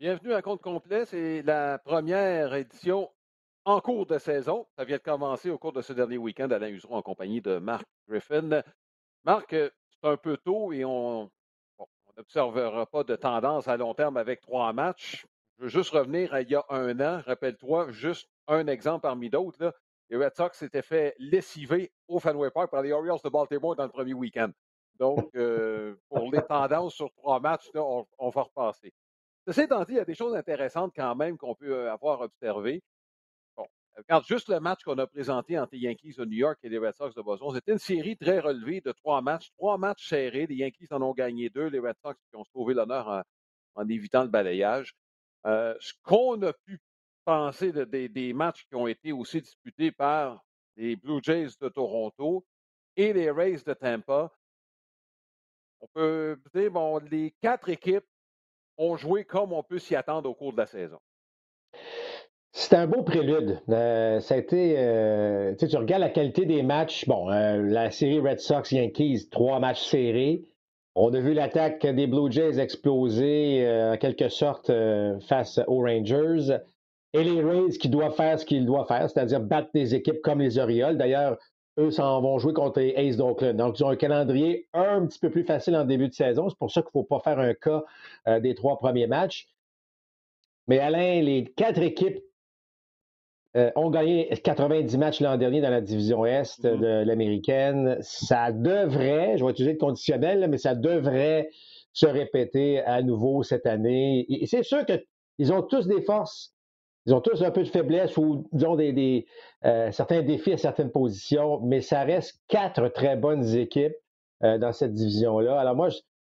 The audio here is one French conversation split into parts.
Bienvenue à compte complet. C'est la première édition en cours de saison. Ça vient de commencer au cours de ce dernier week-end. Alain Useron en compagnie de Marc Griffin. Marc, euh, c'est un peu tôt et on n'observera pas de tendance à long terme avec trois matchs. Je veux juste revenir à il y a un an. Rappelle-toi, juste un exemple parmi d'autres. Les Red Sox s'étaient fait lessiver au Fenway Park par les Orioles de Baltimore dans le premier week-end. Donc, euh, pour les tendances sur trois matchs, on, on va repasser. Ceci étant dit, il y a des choses intéressantes quand même qu'on peut euh, avoir observées. Bon, regarde juste le match qu'on a présenté entre les Yankees de New York et les Red Sox de Boston. C'était une série très relevée de trois matchs, trois matchs serrés. Les Yankees en ont gagné deux, les Red Sox qui ont sauvé l'honneur en, évitant le balayage. Euh, ce qu'on a pu penser de, des matchs qui ont été aussi disputés par les Blue Jays de Toronto et les Rays de Tampa, on peut dire, bon, les quatre équipes ont joué comme on peut s'y attendre au cours de la saison. C'est un beau prélude. Euh, ça a été, euh, tu regardes la qualité des matchs. Bon, euh, la série Red Sox-Yankees, trois matchs serrés. On a vu l'attaque des Blue Jays exploser en quelque sorte face aux Rangers. Et les Rays qui doivent faire ce qu'ils doivent faire, c'est-à-dire battre des équipes comme les Orioles. D'ailleurs, eux s'en vont jouer contre les Ace d'Oakland. Donc, ils ont un calendrier un petit peu plus facile en début de saison. C'est pour ça qu'il ne faut pas faire un cas euh, des trois premiers matchs. Mais Alain, les quatre équipes euh, ont gagné 90 matchs l'an dernier dans la division Est mm-hmm. de l'américaine. Ça devrait, je vais utiliser le conditionnel, mais ça devrait se répéter à nouveau cette année. Et c'est sûr qu'ils ont tous des forces ils ont tous un peu de faiblesse ou, disons, des, euh, certains défis à certaines positions, mais ça reste quatre très bonnes équipes euh, dans cette division-là. Alors moi,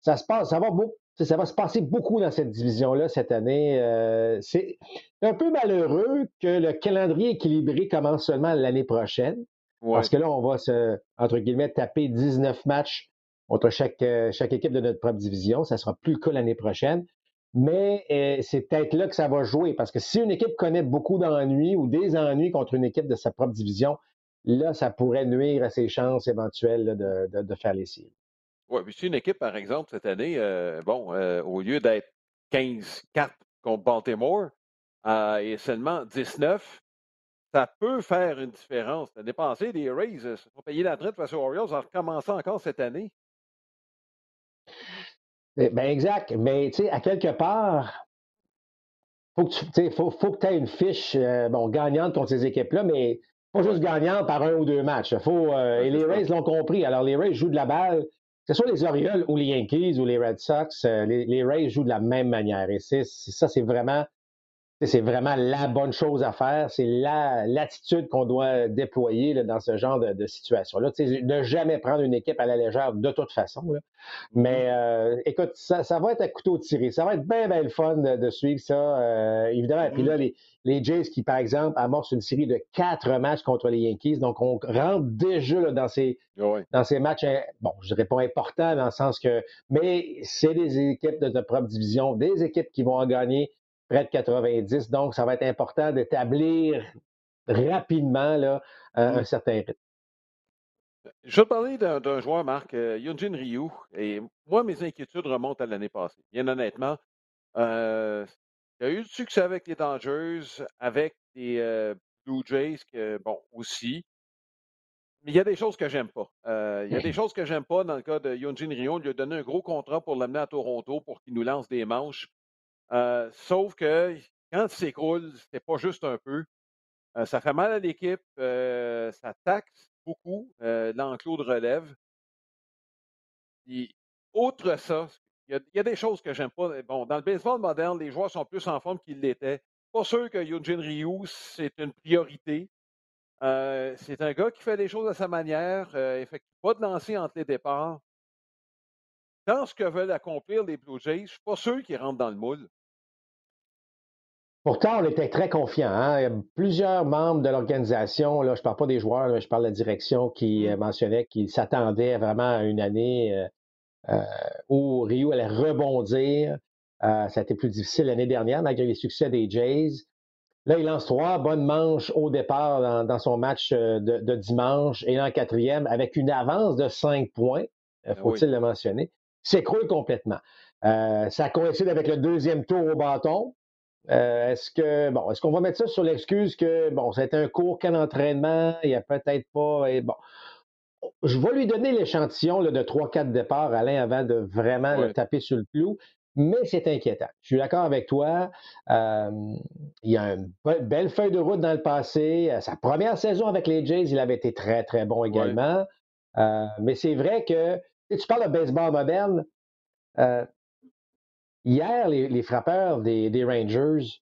ça se passe, ça va beaucoup. Ça va se passer beaucoup dans cette division-là cette année. Euh, c'est un peu malheureux que le calendrier équilibré commence seulement l'année prochaine. Parce que là, on va se, entre guillemets, taper 19 matchs contre chaque, chaque équipe de notre propre division. Ça ne sera plus le cas l'année prochaine. Mais euh, c'est peut-être là que ça va jouer, parce que si une équipe connaît beaucoup d'ennuis ou des ennuis contre une équipe de sa propre division, là, ça pourrait nuire à ses chances éventuelles de, faire les séries. Oui, puis si une équipe, par exemple, cette année, euh, bon, euh, au lieu d'être 15-4 contre Baltimore et seulement 19, ça peut faire une différence. L'année passée, les Rays se sont payés la traite face aux Orioles en recommençant encore cette année. Ben exact. Mais tu sais, à quelque part, faut que tu faut, faut que tu aies une fiche euh, bon, gagnante contre ces équipes-là, mais pas juste gagnante par un ou deux matchs. Faut, euh, et les Rays l'ont compris. Alors, les Rays jouent de la balle, que ce soit les Orioles ou les Yankees ou les Red Sox, euh, les, les, Rays jouent de la même manière. Et ça, c'est vraiment c'est vraiment la bonne chose à faire. C'est l'attitude qu'on doit déployer dans ce genre de, situation-là. Ne jamais prendre une équipe à la légère de toute façon. Mais mm-hmm. euh, écoute, ça, va être à couteau tiré. Ça va être bien, bien le fun de, suivre ça, euh, évidemment. Et puis là, mm-hmm. les, Jays qui, par exemple, amorcent une série de quatre matchs contre les Yankees. Donc, on rentre déjà dans, ces, dans ces matchs, hein, bon, je dirais pas importants dans le sens que, mais c'est des équipes de notre propre division, des équipes qui vont en gagner près de 90. Donc, ça va être important d'établir rapidement là, un, mmh. certain rythme. Je vais parler d'un joueur, Marc, euh, Yunjin Ryu. Et moi, mes inquiétudes remontent à l'année passée. Bien honnêtement, euh, il y a eu du succès avec les Dangers, avec les euh, Blue Jays, que, bon, aussi. Mais il y a des choses que j'aime pas. il y a des choses que j'aime pas dans le cas de Yunjin Ryu. On lui a donné un gros contrat pour l'amener à Toronto pour qu'il nous lance des manches. Euh, sauf que quand il s'écroule, c'était pas juste un peu. Euh, ça fait mal à l'équipe, euh, ça taxe beaucoup l'enclos de relève. Et outre ça, il y, a des choses que j'aime pas. Bon, dans le baseball moderne, les joueurs sont plus en forme qu'ils l'étaient. Pas sûr que Eugene Ryu, c'est une priorité. c'est un gars qui fait les choses à sa manière, effectue pas de lancer entre les départs. Dans ce que veulent accomplir les Blue Jays, je ne suis pas sûr qu'ils rentrent dans le moule. Pourtant, on était très confiants. Hein. Il y a plusieurs membres de l'organisation, là, je ne parle pas des joueurs, je parle de la direction qui mmh. euh, mentionnait qu'ils s'attendaient vraiment à une année euh, euh, où Rio allait rebondir. ça a été plus difficile l'année dernière, malgré les succès des Jays. Là, il lance trois bonnes manches au départ dans, son match de, dimanche et en quatrième avec une avance de cinq points, ben faut-il le mentionner, s'écroule complètement. ça coïncide avec le deuxième tour au bâton. Est-ce que bon, est-ce qu'on va mettre ça sur l'excuse que bon, ça a été un court qu'un entraînement, il n'y a peut-être pas. Et bon, je vais lui donner l'échantillon de 3-4 départs, Alain, avant de vraiment le taper sur le clou. Mais c'est inquiétant. Je suis d'accord avec toi. il y a une belle feuille de route dans le passé. Sa première saison avec les Jays, il avait été très, très bon également. mais c'est vrai que tu parles de baseball moderne. Hier, les, frappeurs des Rangers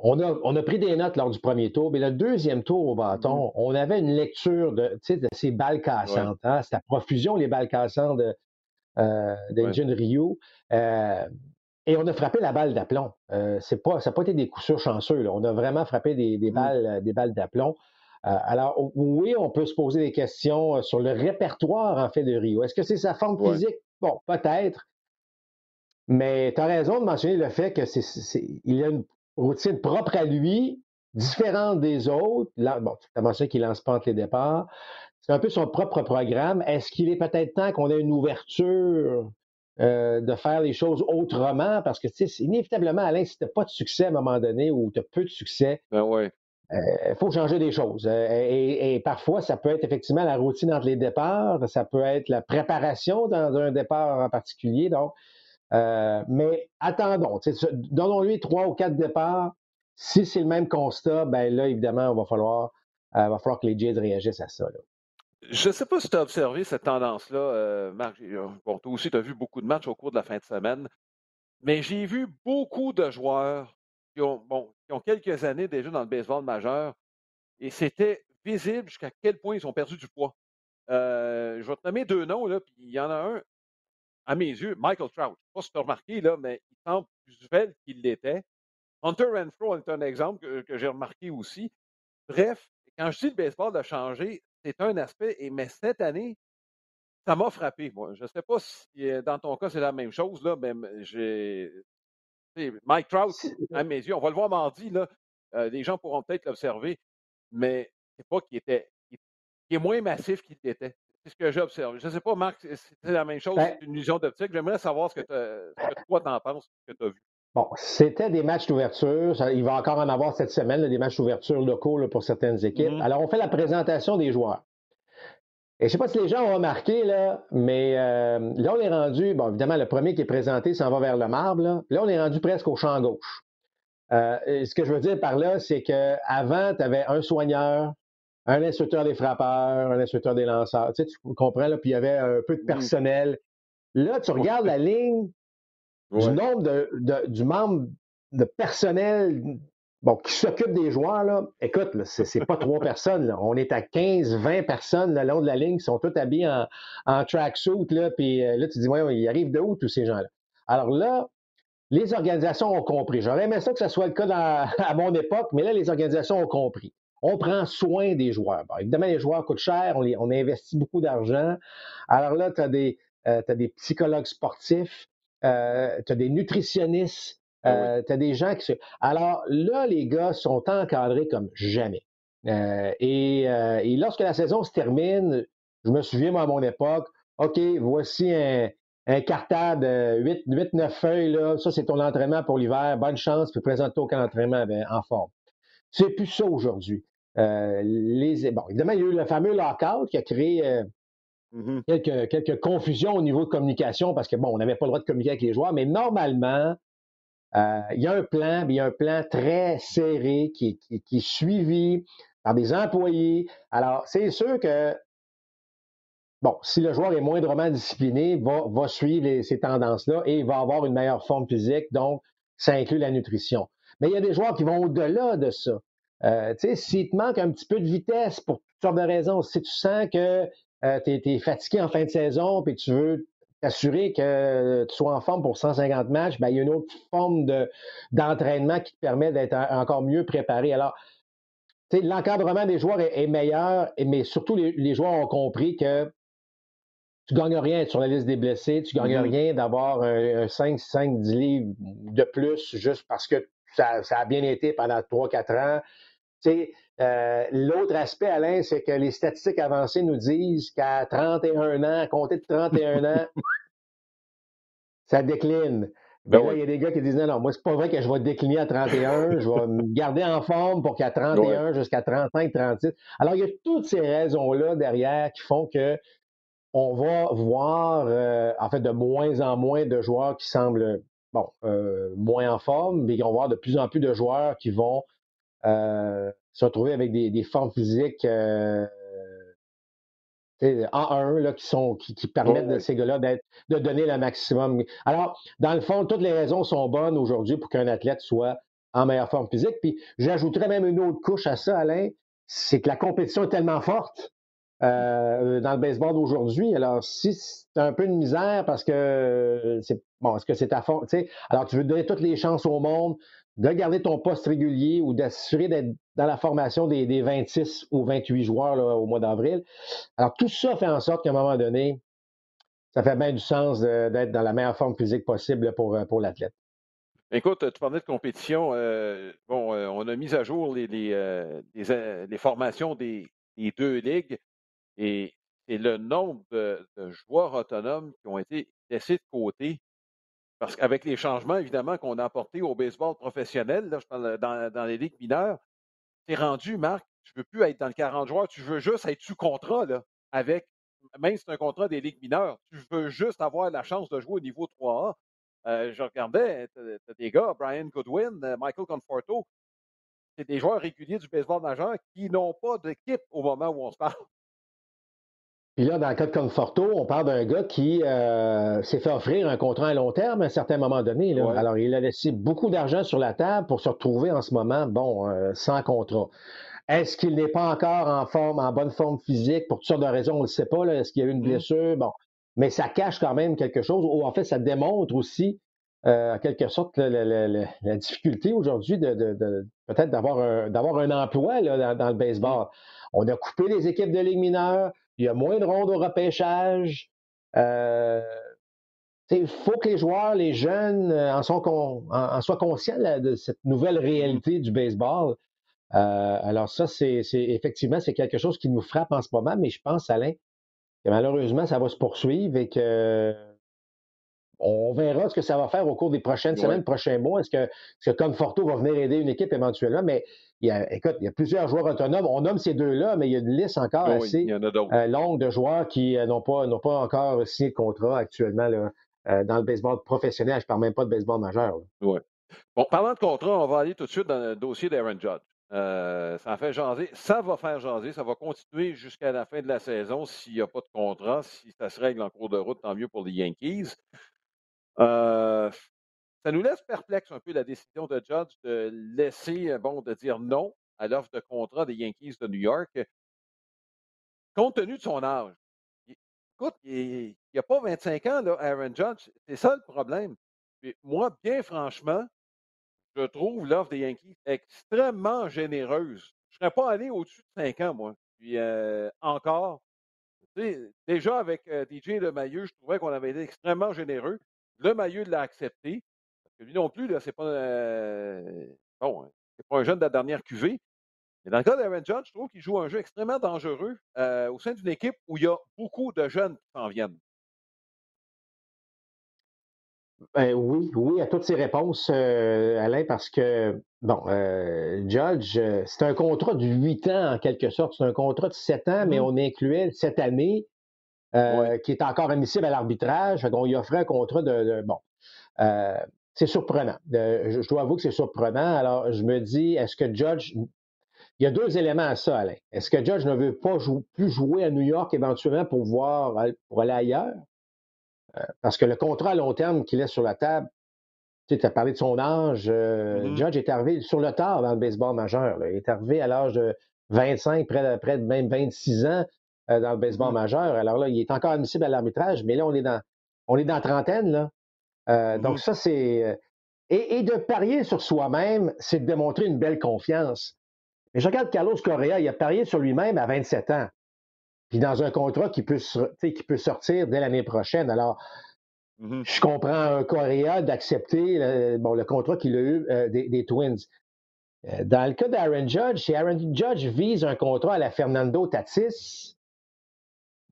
on a, pris des notes lors du premier tour, mais le deuxième tour au bâton, mm-hmm. on avait une lecture de, ces balles cassantes. Hein? C'était à profusion, les balles cassantes de, euh, Ryu. Euh, et on a frappé la balle d'aplomb. Euh, pas, ça n'a pas été des coups sûrs chanceux. On a vraiment frappé des, balles, des balles d'aplomb. Euh, alors, oui, on peut se poser des questions sur le répertoire, en fait, de Rio. Est-ce que c'est sa forme physique? Bon, peut-être. Mais tu as raison de mentionner le fait qu'il a une routine propre à lui, différente des autres. Là, bon, tu as mentionné qu'il lance pas entre les départs. C'est un peu son propre programme. Est-ce qu'il est peut-être temps qu'on ait une ouverture euh, de faire les choses autrement? Parce que, tu sais, inévitablement, Alain, si tu n'as pas de succès à un moment donné ou tu as peu de succès, ben ouais. Il euh, faut changer des choses. Euh, et, parfois, ça peut être effectivement la routine entre les départs, ça peut être la préparation dans un départ en particulier. Donc, mais attendons, donnons-lui trois ou quatre départs. Si c'est le même constat, ben là, évidemment, il va falloir, euh, va falloir que les Jays réagissent à ça. Je ne sais pas si tu as observé cette tendance-là, euh, Marc. Bon, toi aussi, tu as vu beaucoup de matchs au cours de la fin de semaine. Mais j'ai vu beaucoup de joueurs qui ont, bon, qui ont quelques années déjà dans le baseball majeur. Et c'était visible jusqu'à quel point ils ont perdu du poids. je vais te nommer deux noms, là, puis il y en a un, à mes yeux, Michael Trout. Je ne sais pas si tu as remarqué, là, mais il semble plus belle qu'il l'était. Hunter Renfro est un exemple que, j'ai remarqué aussi. Bref, quand je dis le baseball a changé, c'est un aspect, et, mais cette année, ça m'a frappé. Moi. Je ne sais pas si euh, dans ton cas, c'est la même chose, là, mais j'ai. Mike Trout, à mes yeux, on va le voir mardi, là. Euh, les gens pourront peut-être l'observer, mais c'est pas qu'il était. est moins massif qu'il était. C'est ce que j'observe. Je ne sais pas, Marc, c'est la même chose, ben c'est une illusion d'optique. J'aimerais savoir ce que, toi t'en penses, ce que tu as vu. Bon, c'était des matchs d'ouverture. Il va encore en avoir cette semaine, des matchs d'ouverture locaux pour certaines équipes. Mm-hmm. Alors, on fait la présentation des joueurs. Et je ne sais pas si les gens ont remarqué, là, mais euh, là, on est rendu, bon, évidemment, le premier qui est présenté s'en va vers le marbre. Là, là on est rendu presque au champ gauche. Euh, ce que je veux dire par là, c'est qu'avant, tu avais un soigneur, un instructeur des frappeurs, un instructeur des lanceurs. Tu, sais, tu comprends, là, puis il y avait un peu de personnel. Là, tu regardes la ligne du nombre de, du membre de personnel bon, qui s'occupe des joueurs. Là. Écoute, là, c'est, pas trois personnes. Là. On est à 15, 20 personnes le long de la ligne qui sont toutes habillées en, en tracksuit. Là, puis euh, là, tu te dis, ouais, ils arrivent de où tous ces gens-là? Alors là, les organisations ont compris. J'aurais aimé ça que ce soit le cas à mon époque, mais là, les organisations ont compris on prend soin des joueurs. évidemment, les joueurs coûtent cher, on, on investit beaucoup d'argent. Alors là, tu as, euh, des psychologues sportifs, euh, tu as des nutritionnistes, ah euh, tu as des gens qui se... Alors là, les gars sont encadrés comme jamais. Et, lorsque la saison se termine, je me souviens, moi, à mon époque, OK, voici un, un cartable de 8-9 feuilles, là. ça c'est ton entraînement pour l'hiver, bonne chance, puis présente-toi aucun entraînement ben, en forme. C'est plus ça aujourd'hui. Euh, les, bon, évidemment, il y a eu le fameux lockout qui a créé euh, mm-hmm. quelques, quelques, confusions au niveau de communication parce que, bon, on n'avait pas le droit de communiquer avec les joueurs, mais normalement, euh, il y a un plan, il y a un plan très serré qui, qui, est suivi par des employés. Alors, c'est sûr que, bon, si le joueur est moindrement discipliné, va, va suivre ces tendances-là et il va avoir une meilleure forme physique, donc ça inclut la nutrition. Mais il y a des joueurs qui vont au-delà de ça. Euh, tu sais, s'il te manque un petit peu de vitesse pour toutes sortes de raisons, si tu sens que euh, tu es, fatigué en fin de saison puis tu veux t'assurer que tu sois en forme pour 150 matchs, ben, il y a une autre forme d'entraînement qui te permet d'être encore mieux préparé. Alors, l'encadrement des joueurs est, meilleur, mais surtout les, joueurs ont compris que tu ne gagnes rien sur la liste des blessés, tu ne gagnes mm-hmm. rien d'avoir un, 5, 5, 10 livres de plus juste parce que ça, ça a bien été pendant 3-4 ans. Euh, l'autre aspect, Alain, c'est que les statistiques avancées nous disent qu'à 31 ans, à compter de 31 ans, ça décline. Ben, il y a des gars qui disent non, non, moi, c'est pas vrai que je vais décliner à 31, je vais me garder en forme pour qu'à 31 jusqu'à 35, 36. Alors, il y a toutes ces raisons-là derrière qui font que on va voir, euh, en fait, de moins en moins de joueurs qui semblent, bon, euh, moins en forme, mais on va voir de plus en plus de joueurs qui vont euh, se retrouver avec des, formes physiques en un là, qui, sont, qui, permettent à ces gars-là de donner le maximum. Alors, dans le fond, toutes les raisons sont bonnes aujourd'hui pour qu'un athlète soit en meilleure forme physique. Puis j'ajouterais même une autre couche à ça, Alain, c'est que la compétition est tellement forte euh, dans le baseball d'aujourd'hui. Alors, si c'est un peu de misère parce que c'est bon, est-ce que c'est ta faute? Alors, tu veux donner toutes les chances au monde de garder ton poste régulier ou d'assurer d'être dans la formation des, 26 ou 28 joueurs au mois d'avril. Alors, tout ça fait en sorte qu'à un moment donné, ça fait bien du sens d'être dans la meilleure forme physique possible pour, pour l'athlète. Écoute, tu parlais de compétition. Euh, bon, euh, on a mis à jour les, les, formations des, deux ligues. Et, le nombre de, joueurs autonomes qui ont été laissés de côté, parce qu'avec les changements, évidemment, qu'on a apportés au baseball professionnel, dans, les ligues mineures, es rendu, Marc, tu ne veux plus être dans le 40 joueurs, tu veux juste être sous contrat, là, avec, même si c'est un contrat des ligues mineures, tu veux juste avoir la chance de jouer au niveau 3A. Euh, je regardais, tu as des gars, Brian Goodwin, euh, Michael Conforto, c'est des joueurs réguliers du baseball majeur qui n'ont pas d'équipe au moment où on se parle. Puis là, dans le cas de Conforto, on parle d'un gars qui euh, s'est fait offrir un contrat à long terme à un certain moment donné. Alors, il a laissé beaucoup d'argent sur la table pour se retrouver en ce moment, bon, euh, sans contrat. Est-ce qu'il n'est pas encore en forme, en bonne forme physique? Pour toutes sortes de raisons? On ne le sait pas. Est-ce qu'il y a eu une mm. blessure? Bon. Mais ça cache quand même quelque chose, ou en fait, ça démontre aussi, euh, en quelque sorte, la, difficulté aujourd'hui de, peut-être d'avoir un, d'avoir un emploi là, dans, le baseball. On a coupé les équipes de ligue mineure il y a moins de rondes au repêchage. Euh, il faut que les joueurs, les jeunes, euh, en, soient conscients de cette nouvelle réalité du baseball. Euh, alors ça, c'est effectivement, c'est quelque chose qui nous frappe en ce moment, mais je pense, Alain, que malheureusement, ça va se poursuivre et que on verra ce que ça va faire au cours des prochaines semaines, prochains mois. Est-ce que, est que Conforto va venir aider une équipe éventuellement? Mais il y a, écoute, il y a plusieurs joueurs autonomes. On nomme ces deux-là, mais il y a une liste encore assez euh, longue de joueurs qui euh, n'ont pas, pas encore signé de contrat actuellement euh, dans le baseball professionnel. Je ne parle même pas de baseball majeur. Oui. Bon, parlant de contrat, on va aller tout de suite dans le dossier d'Aaron Judge. ça fait jaser. Ça va faire jaser. Ça va continuer jusqu'à la fin de la saison s'il n'y a pas de contrat. Si ça se règle en cours de route, tant mieux pour les Yankees. Euh, ça nous laisse perplexe un peu la décision de Judge de laisser, euh, bon, de dire non à l'offre de contrat des Yankees de New York, compte tenu de son âge. écoute, il n'y a pas 25 ans, là, Aaron Judge. C'est ça le problème. moi, bien franchement, je trouve l'offre des Yankees extrêmement généreuse. Je ne serais pas allé au-dessus de 5 ans, moi. Puis euh, encore, déjà avec DJ Le Mailleux, je trouvais qu'on avait été extrêmement généreux. Le Maillot l'a accepté. Parce que lui non plus, c'est pas. Euh, bon, hein, c'est pas un jeune de la dernière cuvée. Mais dans le cas d'Aaron Judge, je trouve qu'il joue un jeu extrêmement dangereux euh, au sein d'une équipe où il y a beaucoup de jeunes qui s'en viennent. Ben oui, oui, à toutes ces réponses, euh, Alain, parce que, bon, Judge, c'est un contrat de 8 ans en quelque sorte. C'est un contrat de 7 ans, mais mmh on incluait cette année euh, qui est encore admissible à l'arbitrage. On lui offrait un contrat de. bon. Euh, c'est surprenant. je, dois avouer que c'est surprenant. Alors, je me dis, est-ce que Judge. Il y a deux éléments à ça, Alain. Est-ce que Judge ne veut pas plus jouer à New York éventuellement pour voir pour aller ailleurs? Euh, parce que le contrat à long terme qu'il laisse sur la table, tu as parlé de son âge. Mm-hmm. Judge est arrivé sur le tard dans le baseball majeur. Il est arrivé à l'âge de 25, près près de même 26 ans. Euh, dans le baseball mm-hmm. majeur. Alors là, il est encore admissible à l'arbitrage, mais là, on est dans, on est dans trentaine. Là. Euh, donc, mm-hmm. ça, c'est. Euh, et, de parier sur soi-même, c'est de démontrer une belle confiance. Mais je regarde Carlos Correa, il a parié sur lui-même à 27 ans. Puis dans un contrat qui peut, qui peut sortir dès l'année prochaine. Alors, mm-hmm. je comprends un Correa d'accepter le, bon, le contrat qu'il a eu des, des, Twins. Dans le cas d'Aaron Judge, si Aaron Judge vise un contrat à la Fernando Tatis,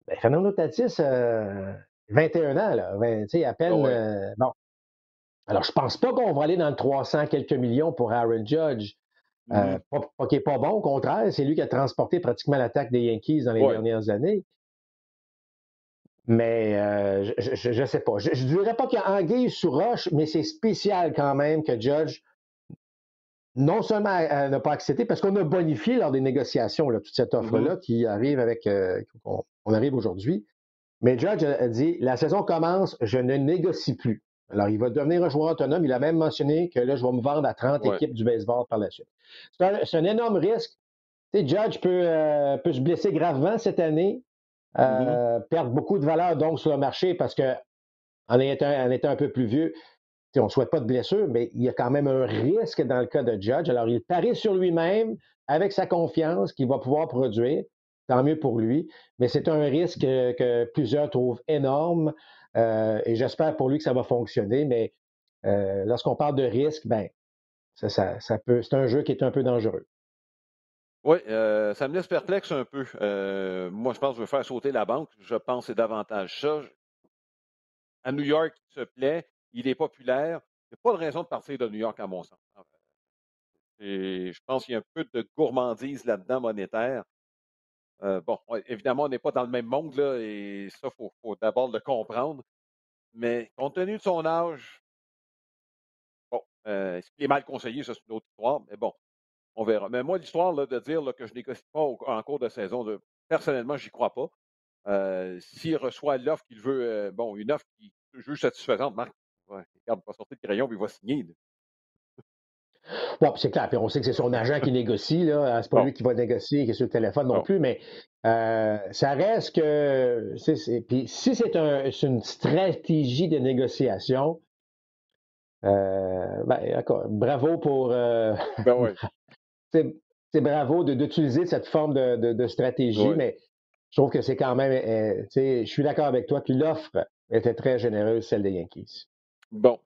ben, Fernando Tatis, euh, 21 ans, là. à peine. Ah bon. Alors, je pense pas qu'on va aller dans le 300 quelques millions pour Aaron Judge. Euh, mm-hmm. pas, qu'il n'est pas bon, au contraire, c'est lui qui a transporté pratiquement l'attaque des Yankees dans les dernières années. Mais euh, je ne sais pas. Je ne dirais pas qu'il y a anguille sous roche, mais c'est spécial quand même que Judge non seulement n'a pas accepté, parce qu'on a bonifié lors des négociations toute cette offre-là mm-hmm. qui arrive avec euh, on, arrive aujourd'hui. Mais Judge a dit la saison commence, je ne négocie plus. Alors, il va devenir un joueur autonome. Il a même mentionné que là, je vais me vendre à 30 équipes du baseball par la suite. C'est un, énorme risque. Tu sais, Judge peut, euh, peut, se blesser gravement cette année, euh, mm-hmm. perdre beaucoup de valeur donc sur le marché parce que en étant, en étant un peu plus vieux, on ne souhaite pas de blessure, mais il y a quand même un risque dans le cas de Judge. Alors, il parie sur lui-même avec sa confiance qu'il va pouvoir produire. Tant mieux pour lui. Mais c'est un risque que plusieurs trouvent énorme. Euh, et j'espère pour lui que ça va fonctionner, mais euh, lorsqu'on parle de risque, ben, ça, ça, peut, c'est un jeu qui est un peu dangereux. Oui, euh, ça me laisse perplexe un peu. moi, je pense que je veux faire sauter la banque. Je pense que c'est davantage ça. À New York, il se plaît, il est populaire. Il n'y a pas de raison de partir de New York, à mon sens. Et je pense qu'il y a un peu de gourmandise là-dedans monétaire. Euh, bon, évidemment, on n'est pas dans le même monde, là, et ça, il faut, d'abord le comprendre. Mais compte tenu de son âge, bon, euh, est-ce qu'il est mal conseillé, ça, c'est une autre histoire, mais bon, on verra. Mais moi, l'histoire de dire que je négocie pas en cours de saison, de, personnellement, j'y crois pas. Euh, s'il reçoit l'offre qu'il veut, bon, une offre qui juge satisfaisante, Marc, ouais, il va sortir le crayon et il va signer. Bon, c'est clair. Puis on sait que c'est son agent qui négocie. Là. C'est pas lui qui va négocier, qui est sur le téléphone non, plus, mais euh, ça reste que. puis si c'est une stratégie de négociation, euh, ben, bravo pour. Euh, ben c'est bravo d'utiliser cette forme de, stratégie, mais je trouve que c'est quand même. je suis d'accord avec toi. Puis l'offre était très généreuse, celle des Yankees. Bon.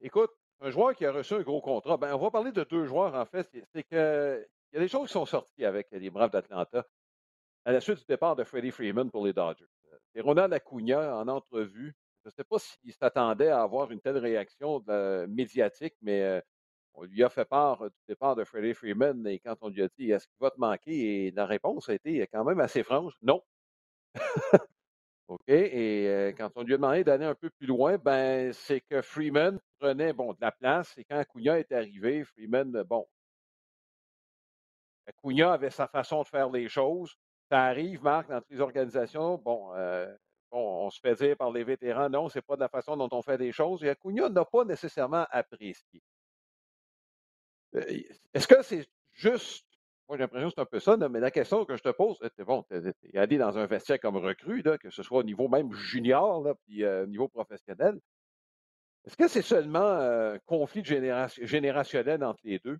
écoute, un joueur qui a reçu un gros contrat, ben, on va parler de deux joueurs, en fait. C'est que il y a des choses qui sont sorties avec les Braves d'Atlanta à la suite du départ de Freddie Freeman pour les Dodgers. Et Ronald Acuna, en entrevue, je ne sais pas s'il s'attendait à avoir une telle réaction médiatique, mais euh, on lui a fait part du départ de Freddie Freeman et quand on lui a dit Est-ce qu'il va te manquer? Et la réponse a été quand même assez franche Non. OK? Et euh, quand on lui a demandé d'aller un peu plus loin, ben, c'est que Freeman prenait bon, de la place. Et quand Acuna est arrivé, Freeman, euh, bon, Acuna avait sa façon de faire les choses. Ça arrive, Marc, dans toutes les organisations. Bon, euh, bon on se fait dire par les vétérans, non, c'est pas de la façon dont on fait des choses. Et Acuna n'a pas nécessairement apprécié. Est-ce que c'est juste moi, j'ai l'impression que c'est un peu ça, mais la question que je te pose, c'est bon, tu es, allé dans un vestiaire comme recrue, que ce soit au niveau même junior, là, puis euh, au niveau professionnel. Est-ce que c'est seulement un conflit générationnel entre les deux?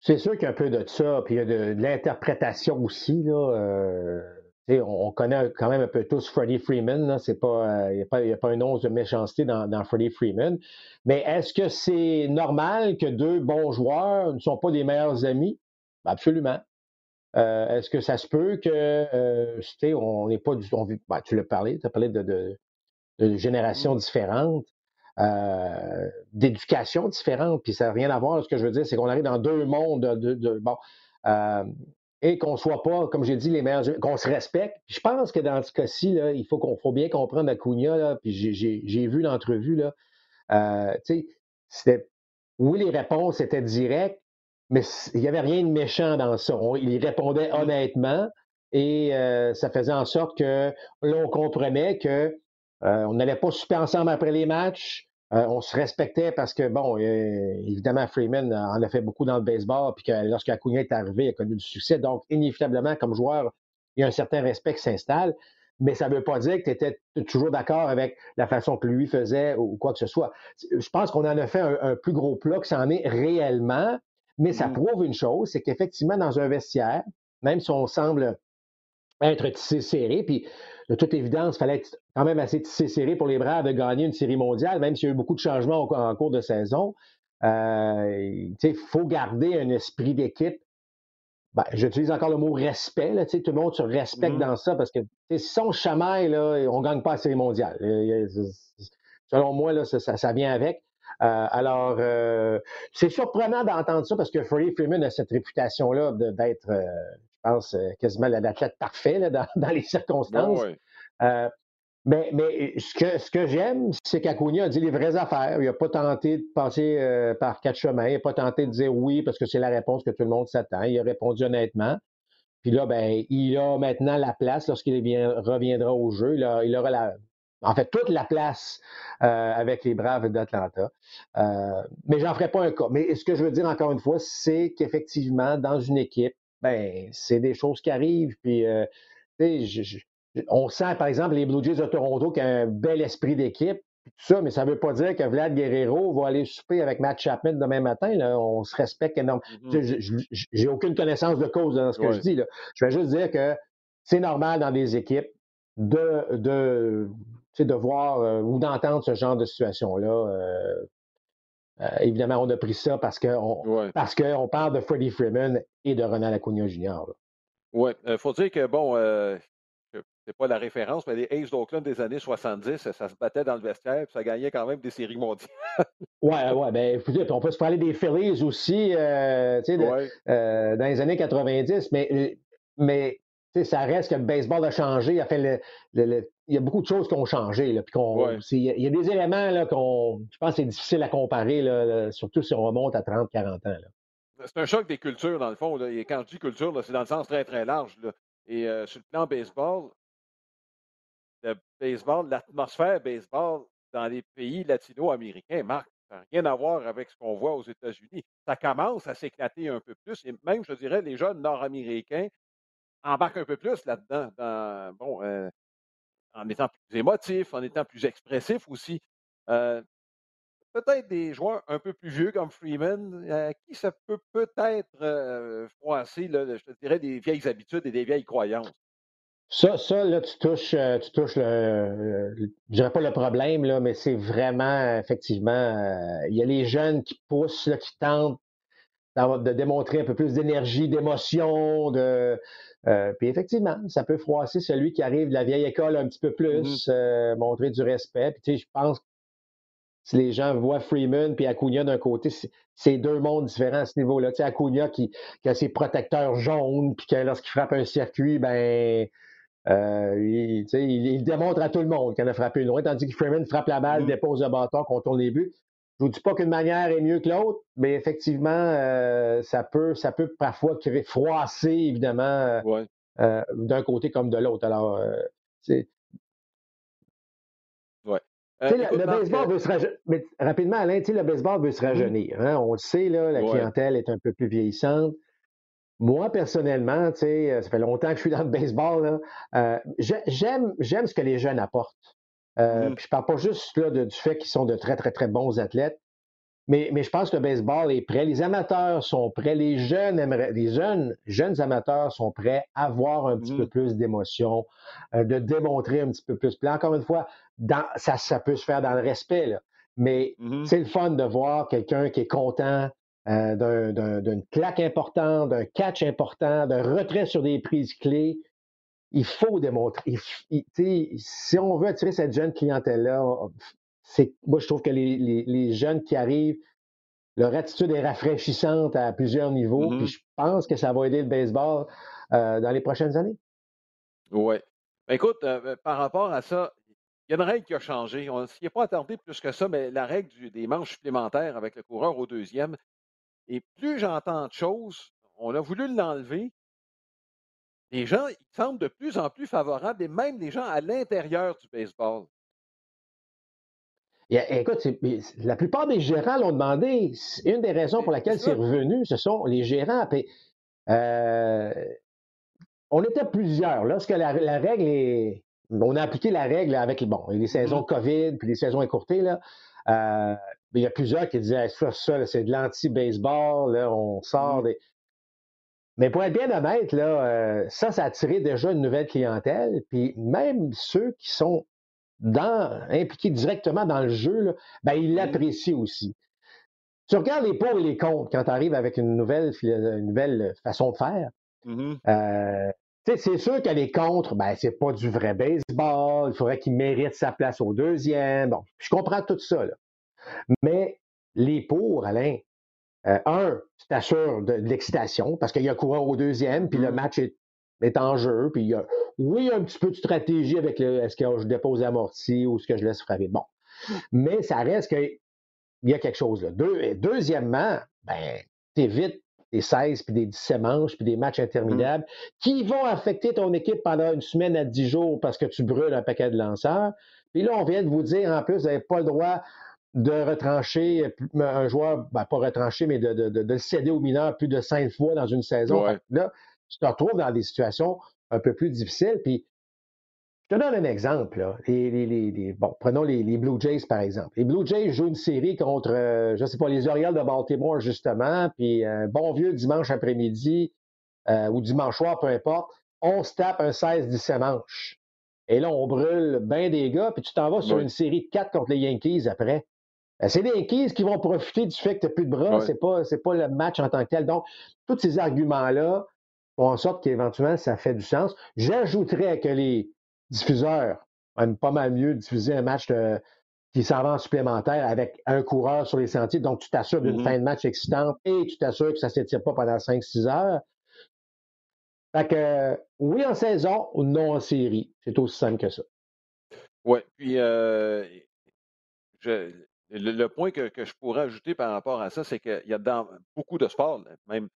C'est sûr qu'il y a un peu de ça, puis il y a de, l'interprétation aussi. Là, euh, on, connaît quand même un peu tous Freddie Freeman. Il n'y a, pas une once de méchanceté dans, Freddie Freeman. Mais est-ce que c'est normal que deux bons joueurs ne sont pas des meilleurs amis? Ben, absolument. Euh, est-ce que ça se peut que, euh, on n'est pas du tout. Ben, tu l'as parlé, tu as parlé de, de, générations mmh. différentes, euh, d'éducation différente, puis ça n'a rien à voir. Ce que je veux dire, c'est qu'on arrive dans deux mondes de, bon et qu'on ne soit pas, comme j'ai dit, les meilleurs, qu'on se respecte. je pense que dans ce cas-ci, il faut qu'on faut bien comprendre Acuna, là, puis j'ai vu l'entrevue, là, euh, c'était, oui, les réponses étaient directes, mais il n'y avait rien de méchant dans ça. il répondait honnêtement et euh, ça faisait en sorte que là, on comprenait que euh, on n'allait pas super ensemble après les matchs. Euh, on se respectait parce que, bon, euh, évidemment, Freeman en a fait beaucoup dans le baseball, puis que lorsqu'Acuna est arrivé, il a connu du succès. Donc, inévitablement, comme joueur, il y a un certain respect qui s'installe, mais ça ne veut pas dire que tu étais toujours d'accord avec la façon que lui faisait ou quoi que ce soit. Je pense qu'on en a fait un, plus gros plat que ça en est réellement, mais ça mmh. prouve une chose, c'est qu'effectivement, dans un vestiaire, même si on semble être tissé serré, puis de toute évidence, il fallait être quand même assez serré pour les Braves de gagner une série mondiale, même s'il y a eu beaucoup de changements en cours de saison. Euh, il faut garder un esprit d'équipe ben, j'utilise encore le mot respect. Là, tout le monde se respecte mmh dans ça parce que si on chamaille, là, on ne gagne pas la série mondiale. Selon moi, là, ça, ça, vient avec. Euh, alors, euh, c'est surprenant d'entendre ça parce que Freddie Freeman a cette réputation-là d'être, euh, pense, quasiment l'athlète parfait là, dans, dans, les circonstances. Mais, mais ce que, ce que j'aime, c'est qu'Acuna a dit les vraies affaires. Il n'a pas tenté de passer euh, par quatre chemins. Il n'a pas tenté de dire oui parce que c'est la réponse que tout le monde s'attend. Il a répondu honnêtement. Puis là, ben, il a maintenant la place lorsqu'il reviendra au jeu. Il, aura la, en fait, toute la place euh, avec les Braves d'Atlanta. Euh, mais j'en ferai pas un cas. Mais ce que je veux dire encore une fois, c'est qu'effectivement, dans une équipe, ben, c'est des choses qui arrivent. Puis, euh, je, je, on sent, par exemple, les Blue Jays de Toronto qui ont un bel esprit d'équipe, ça, mais ça ne veut pas dire que Vlad Guerrero va aller souper avec Matt Chapman demain matin. Là. On se respecte énormément. Mm-hmm. J'ai aucune connaissance de cause dans ce que je dis. Là. Je vais juste dire que c'est normal dans des équipes de, de, de voir euh, ou d'entendre ce genre de situation-là. Euh, euh, évidemment, on a pris ça parce qu'on parce qu'on parle de Freddie Freeman et de Ronald Acuna Jr. Oui, il faut dire que, bon, c'est pas la référence, mais les Aces d'Oakland des années 70, ça se battait dans le vestiaire, puis ça gagnait quand même des séries mondiales. ouais, ouais, ben on peut se parler des Phillies aussi, euh, euh, dans les années 90, mais, euh, mais ça reste que le baseball a changé, a fait il y a beaucoup de choses qui ont changé. Là, il, y a, des éléments là, qu'on, je pense que c'est difficile à comparer, là, surtout si on remonte à 30-40 ans. C'est un choc des cultures, dans le fond. Et quand je dis culture, c'est dans le sens très, très large. Et sur le plan baseball, le baseball, l'atmosphère baseball dans les pays latino-américains, Marc, ça n'a rien à voir avec ce qu'on voit aux États-Unis. Ça commence à s'éclater un peu plus et même, je dirais, les jeunes nord-américains embarquent un peu plus là-dedans, bon, euh, en étant plus émotifs, en étant plus expressifs aussi. Euh, peut-être des joueurs un peu plus vieux comme Freeman, à qui ça peut peut-être euh, froisser, je te dirais, des vieilles habitudes et des vieilles croyances? Ça, ça, là, tu touches, euh, tu touches le, je dirais pas le problème, là, mais c'est vraiment, effectivement, euh, il y a les jeunes qui poussent, là, qui tentent de démontrer un peu plus d'énergie, d'émotion, de, euh, puis effectivement, ça peut froisser celui qui arrive de la vieille école un petit peu plus, mm-hmm. montrer du respect. Puis tu sais, je pense que si les gens voient Freeman puis Acuna d'un côté, c'est deux mondes différents à ce niveau-là. Tu sais, Acuna qui, qui a ses protecteurs jaunes, puis que lorsqu'il frappe un circuit, ben euh, il, démontre à tout le monde qu'il en a frappé une loin, tandis que Freeman frappe la balle, mm. dépose le bâton, tourne les buts. Je ne vous dis pas qu'une manière est mieux que l'autre, mais effectivement, euh, ça, peut, ça peut parfois créer, froisser, évidemment, euh, d'un côté comme de l'autre. Alors, c'est. Ouais. le, baseball veut se rajeunir. rapidement, Alain, le baseball veut se rajeunir. Hein? On le sait, là, la clientèle est un peu plus vieillissante. Moi, personnellement, tu sais, euh, ça fait longtemps que je suis dans le baseball. Euh, j'aime, j'aime ce que les jeunes apportent. Euh, mmh. je parle pas juste là, du fait qu'ils sont de très, très, très bons athlètes, mais, mais je pense que le baseball est prêt. Les amateurs sont prêts. Les jeunes aimeraient, les jeunes, jeunes amateurs sont prêts à avoir un petit peu mmh. plus d'émotion, euh, de démontrer un petit peu plus. Puis encore une fois, dans, ça, ça peut se faire dans le respect, là. mais mmh c'est le fun de voir quelqu'un qui est content euh, d'une claque importante, d'un catch important, d'un retrait sur des prises clés. Il faut démontrer. si on veut attirer cette jeune clientèle-là, c'est moi je trouve que les, jeunes qui arrivent, leur attitude est rafraîchissante à plusieurs niveaux. Puis mm-hmm. je pense que ça va aider le baseball euh, dans les prochaines années. Oui. Ben, écoute, euh, par rapport à ça, il y a une règle qui a changé. On s'y est pas attardé plus que ça, mais la règle des manches supplémentaires avec le coureur au deuxième, et plus j'entends de choses, on a voulu l'enlever. Les gens, ils semblent de plus en plus favorables, et même les gens à l'intérieur du baseball. écoute, la plupart des gérants l'ont demandé. Une des raisons pour laquelle c'est revenu, ce sont les gérants. Euh, on était plusieurs. Lorsque la, règle est. On a appliqué la règle avec bon, les saisons mm-hmm. COVID puis les saisons écourtées. Là, euh, il y a plusieurs qui disaient ça, ça c'est de l'anti-baseball, on sort mmh. des. Mais pour être bien honnête, là, euh, ça, ça a attiré déjà une nouvelle clientèle. Puis même ceux qui sont dans, impliqués directement dans le jeu, ben, ils l'apprécient aussi. Tu regardes les pour et les contre quand tu arrives avec une nouvelle, une nouvelle façon de faire. Mm-hmm. Euh, c'est sûr qu'elle est contre, ben, c'est pas du vrai baseball, il faudrait qu'il mérite sa place au deuxième. Bon, je comprends tout ça. Là. Mais les pour, Alain, euh, un, tu t'assures de, l'excitation parce qu'il y a courant au deuxième, puis le mm-hmm. match est, est, en jeu, puis il y a, oui, il y a un petit peu de stratégie avec le est-ce que je dépose amorti ou est-ce que je laisse frapper. Bon. Mais ça reste qu'il y a quelque chose là. deuxièmement, ben, t'évites des 16 puis des 17 manches puis des matchs interminables mmh. qui vont affecter ton équipe pendant une semaine à 10 jours parce que tu brûles un paquet de lanceurs. Puis là, on vient de vous dire en plus, vous n'avez pas le droit de retrancher un joueur, ben, pas retrancher, mais de, de, le céder aux mineurs plus de cinq fois dans une saison. Là, tu te retrouves dans des situations un peu plus difficiles. Puis je te donne un exemple. bon, prenons les, Blue Jays, par exemple. Les Blue Jays jouent une série contre, euh, je ne sais pas, les Orioles de Baltimore, justement, puis un bon vieux dimanche après-midi euh, ou dimanche soir, peu importe, on se tape un 16-17 manches. Et là, on brûle bien des gars, puis tu t'en vas sur une série de 4 contre les Yankees après. Euh, c'est les Yankees qui vont profiter du fait que tu n'as plus de bras, c'est pas, pas le match en tant que tel. Donc, tous ces arguments-là font en sorte qu'éventuellement, ça fait du sens. J'ajouterais que les, diffuseur aime pas mal mieux diffuser un match qui s'en va en supplémentaire avec un coureur sur les sentiers. Donc, tu t'assures d'une mm-hmm. fin de match excitante et tu t'assures que ça ne s'étire pas pendant 5-6 heures. Fait que, oui en saison ou non en série. C'est aussi simple que ça. Oui, puis euh, le, point que, je pourrais ajouter par rapport à ça, c'est qu'il y a dans beaucoup de sports, même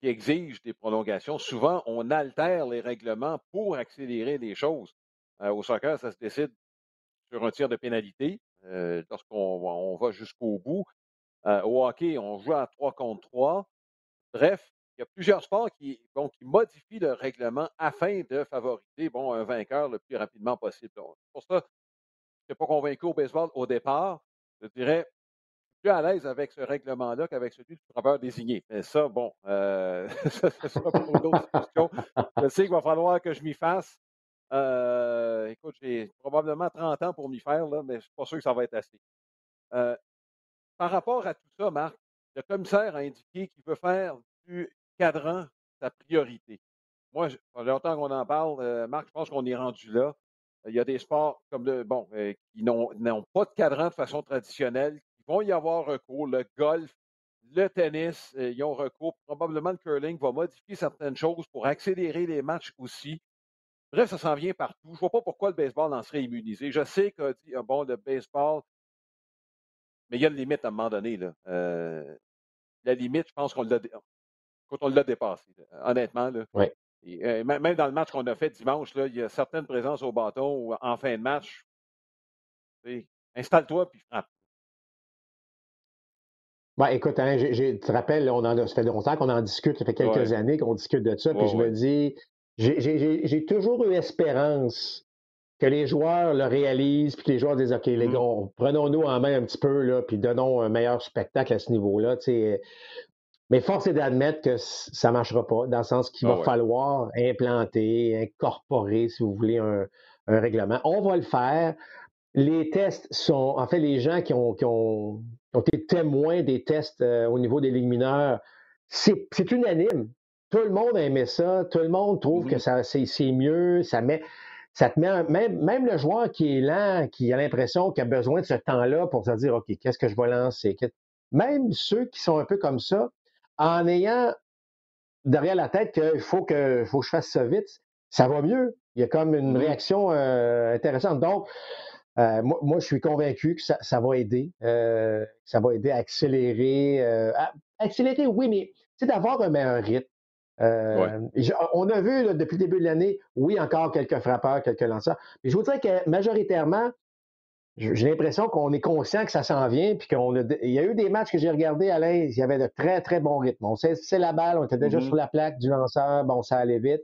qui exigent des prolongations, souvent, on altère les règlements pour accélérer les choses. Euh, au soccer, ça se décide sur un tir de pénalité euh, lorsqu'on va jusqu'au bout. Euh, au hockey, on joue à 3 contre 3. Bref, il y a plusieurs sports qui, qui modifient le règlement afin de favoriser bon, un vainqueur le plus rapidement possible. Pour ça, je n'étais pas convaincu au baseball au départ. Je dirais, plus à l'aise avec ce règlement-là qu'avec celui du frappeur désigné. Mais ça, bon, euh, ça, sera pour une autre discussion. Je sais qu'il va falloir que je m'y fasse. Euh, écoute, j'ai probablement 30 ans pour m'y faire, là, mais je ne suis pas sûr que ça va être assez. Euh, par rapport à tout ça, Marc, le commissaire a indiqué qu'il veut faire du cadran sa priorité. Moi, fait longtemps qu'on en parle. Marc, je pense qu'on est rendu là. Il y a des sports comme le, bon, qui n'ont pas de cadran de façon traditionnelle, vont y avoir recours. Le golf, le tennis, euh, ils ont recours. Probablement le curling va modifier certaines choses pour accélérer les matchs aussi. Bref, ça s'en vient partout. Je ne vois pas pourquoi le baseball en serait immunisé. Je sais que ah bon, le baseball, mais il y a une limite à un moment donné. Là. Euh, la limite, je pense qu'on l'a quand honnêtement. Là. Euh, même dans le match qu'on a fait dimanche, là, il y a certaines présences au bâton où, en fin de match. Installe-toi puis frappe. Ben, écoute, hein, tu te rappelles, on en ça fait longtemps qu'on en discute, ça fait quelques années qu'on discute de ça, puis je me dis, j'ai toujours eu espérance que les joueurs le réalisent, puis que les joueurs disent, OK, les mmh. gars, prenons-nous en main un petit peu, là, puis donnons un meilleur spectacle à ce niveau-là. Mais force est d'admettre que ça ne marchera pas, dans le sens qu'il ah va falloir implanter, incorporer, si vous voulez, un, règlement. On va le faire. Les tests sont, en fait, les gens qui ont, qui ont ont été témoins des tests euh, au niveau des ligues mineures, c'est unanime. Tout le monde a aimé ça. Tout le monde trouve que mm-hmm. c'est mieux. Ça met, ça te met même, même le joueur qui est lent, qui a l'impression qu'il a besoin de ce temps-là pour se dire OK, qu'est-ce que je vais lancer? Même ceux qui sont un peu comme ça, en ayant derrière la tête qu'il faut que, faut que je fasse ça vite, ça va mieux. Il y a comme une mm-hmm. réaction euh, intéressante. Donc, euh, moi, je suis convaincu que ça, va aider. Euh, ça va aider à accélérer. Accélérer, oui, mais c'est d'avoir un meilleur rythme. on a vu depuis le début de l'année, oui, encore quelques frappeurs, quelques lanceurs. Mais je vous dirais que majoritairement, j'ai l'impression qu'on est conscient que ça s'en vient, puis qu'on a, il y a eu des matchs que j'ai regardés, Alain, il y avait de très, très bons rythmes. On sait c'est la balle, on était déjà mm-hmm. sur la plaque du lanceur, bon, ça allait vite.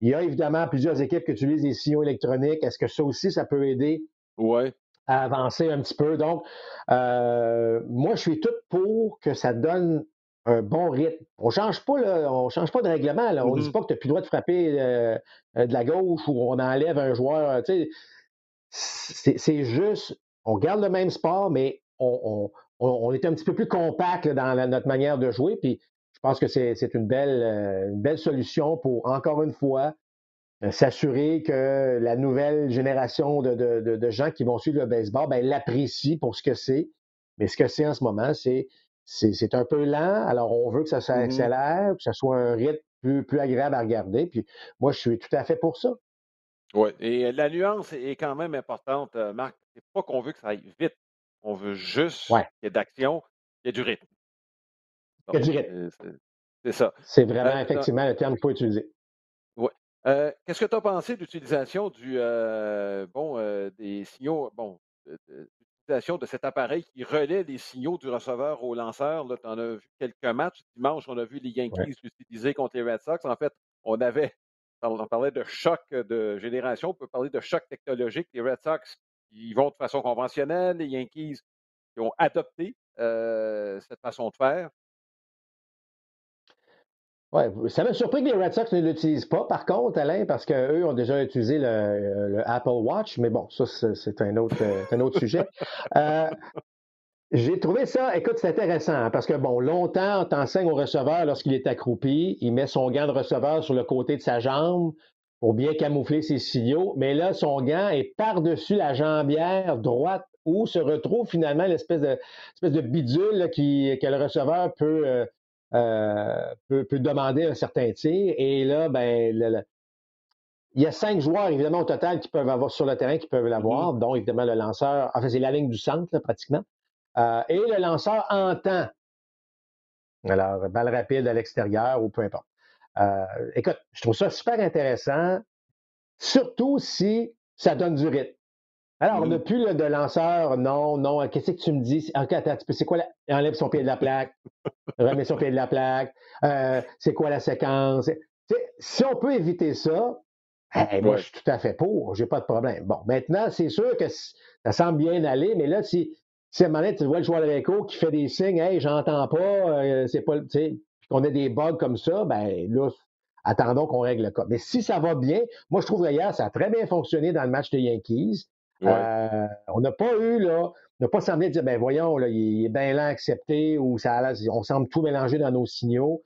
Il y a évidemment plusieurs équipes qui utilisent des signaux électroniques. Est-ce que ça aussi, ça peut aider ouais. à avancer un petit peu? Donc, euh, moi, je suis tout pour que ça donne un bon rythme. On change pas, là, on change pas de règlement. Là. On ne dit mm-hmm. pas que tu n'as plus le droit de frapper euh, de la gauche ou on enlève un joueur. C'est juste, on garde le même sport, mais on, on, est un petit peu plus compact dans notre manière de jouer. Puis pense que c'est une belle, une belle solution pour, encore une fois, s'assurer que la nouvelle génération de, de, de, gens qui vont suivre le baseball ben, l'apprécient pour ce que c'est. Mais ce que c'est en ce moment, c'est c'est un peu lent. Alors, on veut que ça s'accélère, mm-hmm. que ça soit un rythme plus, plus agréable à regarder. Puis moi, je suis tout à fait pour ça. Oui, et la nuance est quand même importante, euh, Marc. C'est pas qu'on veut que ça aille vite. On veut juste qu'il y ait d'action, qu'il y ait du rythme. Ait du rythme. C'est ça. C'est vraiment, effectivement, le terme qu'il faut utiliser. Oui. Euh, qu'est-ce que tu as pensé de l'utilisation du euh, bon des signaux bon de cet appareil qui relaie les signaux du receveur au lanceur? Tu en as vu quelques matchs. Dimanche, on a vu les Yankees l'utiliser contre les Red Sox. En fait, on avait, on parlait de choc de génération, on peut parler de choc technologique. Les Red Sox, ils vont de façon conventionnelle. Les Yankees, qui ont adopté euh, cette façon de faire. Ouais, ça m'a surpris que les Red Sox ne l'utilisent pas, par contre, Alain, parce qu'eux ont déjà utilisé le, Apple Watch, mais bon, ça, c'est un autre, sujet. Euh, j'ai trouvé ça, écoute, c'est intéressant, hein, parce que, bon, longtemps, on t'enseigne au receveur lorsqu'il est accroupi, il met son gant de receveur sur le côté de sa jambe pour bien camoufler ses signaux, mais là, son gant est par-dessus la jambière droite où se retrouve finalement l'espèce de, espèce de bidule qui, que le receveur peut, euh, euh, peut, demander un certain tir. Et là, ben, il y a cinq joueurs, évidemment, au total, qui peuvent avoir sur le terrain, qui peuvent l'avoir, mm-hmm. dont évidemment le lanceur, enfin, c'est la ligne du centre, pratiquement. Euh, et le lanceur entend. Alors, balle rapide à l'extérieur ou peu importe. Euh, écoute, je trouve ça super intéressant, surtout si ça donne du rythme. Alors, on n'a mm-hmm. plus de lanceur, non, non, qu'est-ce que tu me dis? Ok, attends, c'est quoi? Il enlève son pied de la plaque, remet son pied de la plaque, euh, c'est quoi la séquence? si on peut éviter ça, moi, je suis tout à fait pour, j'ai pas de problème. Bon, maintenant, c'est sûr que ça semble bien aller, mais là, si, si à un moment donné, tu vois le joueur de réco qui fait des signes, hey, j'entends pas, euh, c'est pas, tu sais, qu'on a des bugs comme ça, ben là, attendons qu'on règle le cas. Mais si ça va bien, moi, je trouve d'ailleurs, ça a très bien fonctionné dans le match de Yankees. Euh, on n'a pas eu, là, on n'a pas semblé dire, ben voyons, là, il est bien là accepté ou ça, on semble tout mélanger dans nos signaux.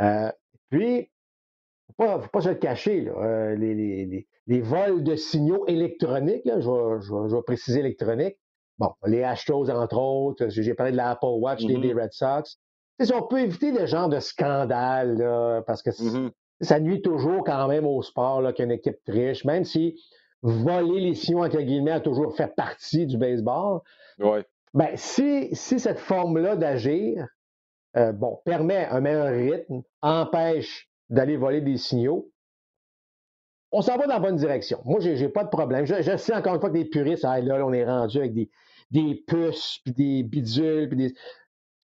Euh, puis, il ne faut pas se le cacher, là, euh, les, les, les, vols de signaux électroniques, là, je, vais, je, vais, préciser électronique. Bon, les Astros, entre autres, j'ai parlé de l'Apple Watch, des mm-hmm. Red Sox. Si on peut éviter le genre de scandale, là, parce que mm-hmm. ça nuit toujours quand même au sport qu'une équipe triche, même si voler les signaux, entre guillemets, a toujours fait partie du baseball. Ouais. Ben, si, si cette forme-là d'agir, euh, bon, permet un meilleur rythme, empêche d'aller voler des signaux, on s'en va dans la bonne direction. Moi, j'ai, n'ai pas de problème. Je, sais encore une fois que les puristes, ah, là, on est rendu avec des, des puces, puis des bidules, puis des...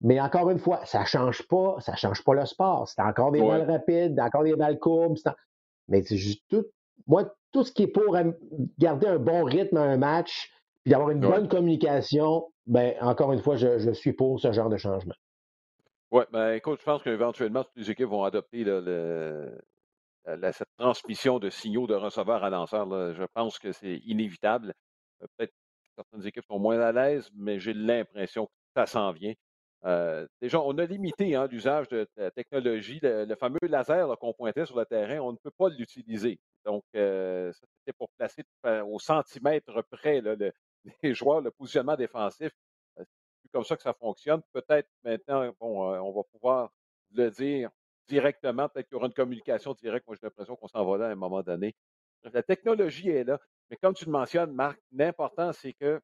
Mais encore une fois, ça change pas, ça change pas le sport. C'est encore des balles rapides, encore des balles courbes. Mais c'est juste tout. Moi, tout ce qui est pour garder un bon rythme à un match, puis d'avoir une bonne communication, ben encore une fois, je, suis pour ce genre de changement. Oui, ben écoute, je pense qu'éventuellement, toutes les équipes vont adopter cette transmission de signaux de receveur à lanceur. Je pense que c'est inévitable. Peut-être certaines équipes sont moins à l'aise, mais j'ai l'impression que ça s'en vient. Euh, déjà, on a limité hein, l'usage de la technologie. Le, fameux laser qu'on pointait sur le terrain, on ne peut pas l'utiliser. Donc, euh, c'était pour placer au centimètre près les joueurs, le positionnement défensif. Euh, c'est plus comme ça que ça fonctionne. Peut-être maintenant, bon, on va pouvoir le dire directement. Peut-être qu'il y aura une communication directe. Moi, j'ai l'impression qu'on s'en va là à un moment donné. La technologie est là. Mais comme tu le mentionnes, Marc, l'important, c'est que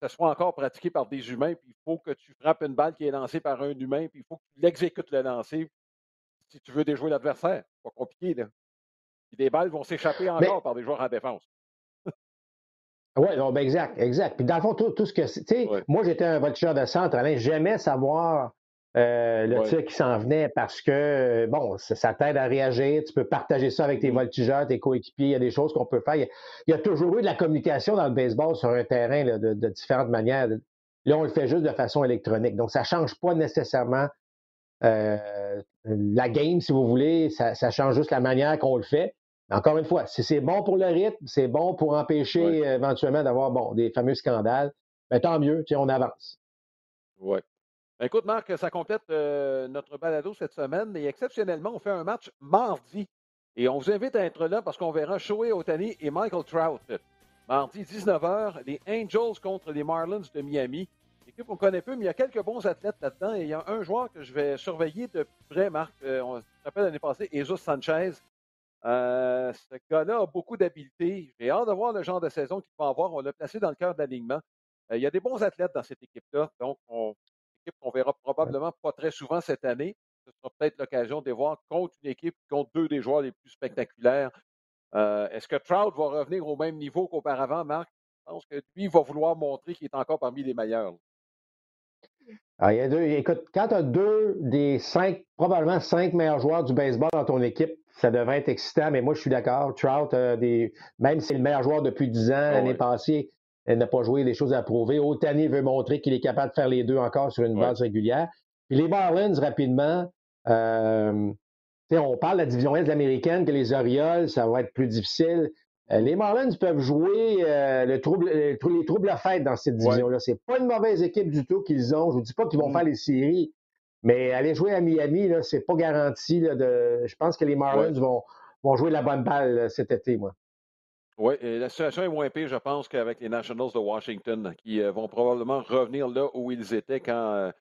ça soit encore pratiqué par des humains, puis il faut que tu frappes une balle qui est lancée par un humain, puis il faut que tu l'exécutes le lancer si tu veux déjouer l'adversaire. Pas compliqué, là. Puis des balles vont s'échapper encore par des joueurs en défense. oui, ben exact, exact. Puis dans le fond, tout, ce que. Tu sais, moi, j'étais un voltigeur de centre, Alain. J'aimais savoir euh, le tir qui s'en venait parce que, bon, ça, t'aide à réagir. Tu peux partager ça avec tes mm-hmm. voltigeurs, tes coéquipiers. Il y a des choses qu'on peut faire. Il y, a, toujours eu de la communication dans le baseball sur un terrain de, différentes manières. Là, on le fait juste de façon électronique. Donc, ça ne change pas nécessairement euh, la game, si vous voulez. Ça, change juste la manière qu'on le fait. Encore une fois, si c'est bon pour le rythme, c'est bon pour empêcher éventuellement d'avoir bon, des fameux scandales, mais ben, tant mieux, on avance. Oui. Ben, écoute, Marc, ça complète euh, notre balado cette semaine. Et exceptionnellement, on fait un match mardi. Et on vous invite à être là parce qu'on verra Shohei Otani et Michael Trout. Mardi, 19h, les Angels contre les Marlins de Miami. Équipe qu'on connaît peu, mais il y a quelques bons athlètes là-dedans. Et il y a un joueur que je vais surveiller de près, Marc. Euh, on rappelle l'année passée, Jesus Sanchez. Euh, ce gars-là a beaucoup d'habileté. J'ai hâte de voir le genre de saison qu'il va avoir. On l'a placé dans le cœur de l'alignement. il y a des bons athlètes dans cette équipe-là. Donc, on, équipe qu'on verra probablement pas très souvent cette année. Ce sera peut-être l'occasion de voir contre une équipe qui compte deux des joueurs les plus spectaculaires. Euh, est-ce que Trout va revenir au même niveau qu'auparavant, Marc? Je pense que lui va vouloir montrer qu'il est encore parmi les meilleurs. Ah, il y a deux, écoute, quand tu as deux des cinq, probablement cinq meilleurs joueurs du baseball dans ton équipe, ça devrait être excitant, mais moi, je suis d'accord. Trout, des, même si c'est le meilleur joueur depuis dix ans, ah l'année passée, elle n'a pas joué, des choses à prouver. Otani veut montrer qu'il est capable de faire les deux encore sur une base régulière. Puis les Marlins, rapidement, euh, on parle de la division Est américaine, que les Orioles, ça va être plus difficile. Euh, les Marlins peuvent jouer euh, le trouble, les troubles à fête dans cette division-là. C'est pas une mauvaise équipe du tout qu'ils ont. Je vous dis pas qu'ils vont mm. faire les séries, mais aller jouer à Miami, là, c'est pas garanti. de... Je pense que les Marlins vont, vont jouer la bonne balle cet été, moi. Oui, la situation est moins pire, je pense, qu'avec les Nationals de Washington, qui euh, vont probablement revenir là où ils étaient quand, euh,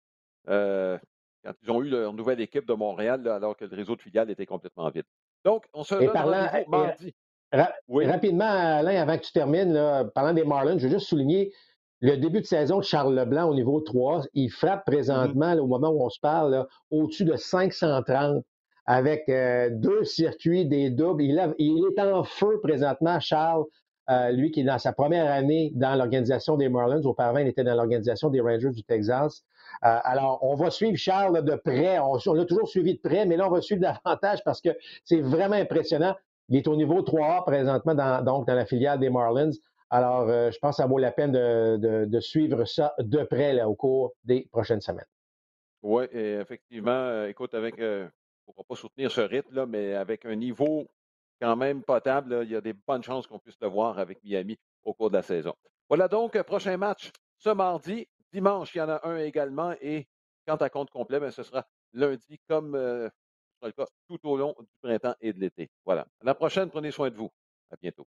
euh, quand ils ont eu leur nouvelle équipe de Montréal, alors que le réseau de filiales était complètement vide. Donc, on se donne parlant, mardi. Rapidement, Alain, avant que tu termines, parlant des Marlins, je veux juste souligner le début de saison de Charles Leblanc au niveau 3. Il frappe mm-hmm. présentement, au moment où on se parle, au-dessus de 530 avec euh, deux circuits, des doubles. Il, est en feu présentement, Charles, euh, lui qui est dans sa première année dans l'organisation des Marlins. Auparavant, il était dans l'organisation des Rangers du Texas. Euh, alors, on va suivre Charles de près. On, l'a toujours suivi de près, mais là, on va suivre davantage parce que c'est vraiment impressionnant. Il est au niveau 3A présentement, dans, donc dans la filiale des Marlins. Alors, je pense que ça vaut la peine de, suivre ça de près là, au cours des prochaines semaines. Oui, effectivement, écoute, avec pourra pas soutenir ce rythme, mais avec un niveau quand même potable, il y a des bonnes chances qu'on puisse le voir avec Miami au cours de la saison. Voilà donc, prochain match ce mardi. Dimanche, il y en a un également. Et quant à compte complet, ben, ce sera lundi, comme euh, ce sera le cas tout au long du printemps et de l'été. Voilà. À la prochaine, prenez soin de vous. À bientôt.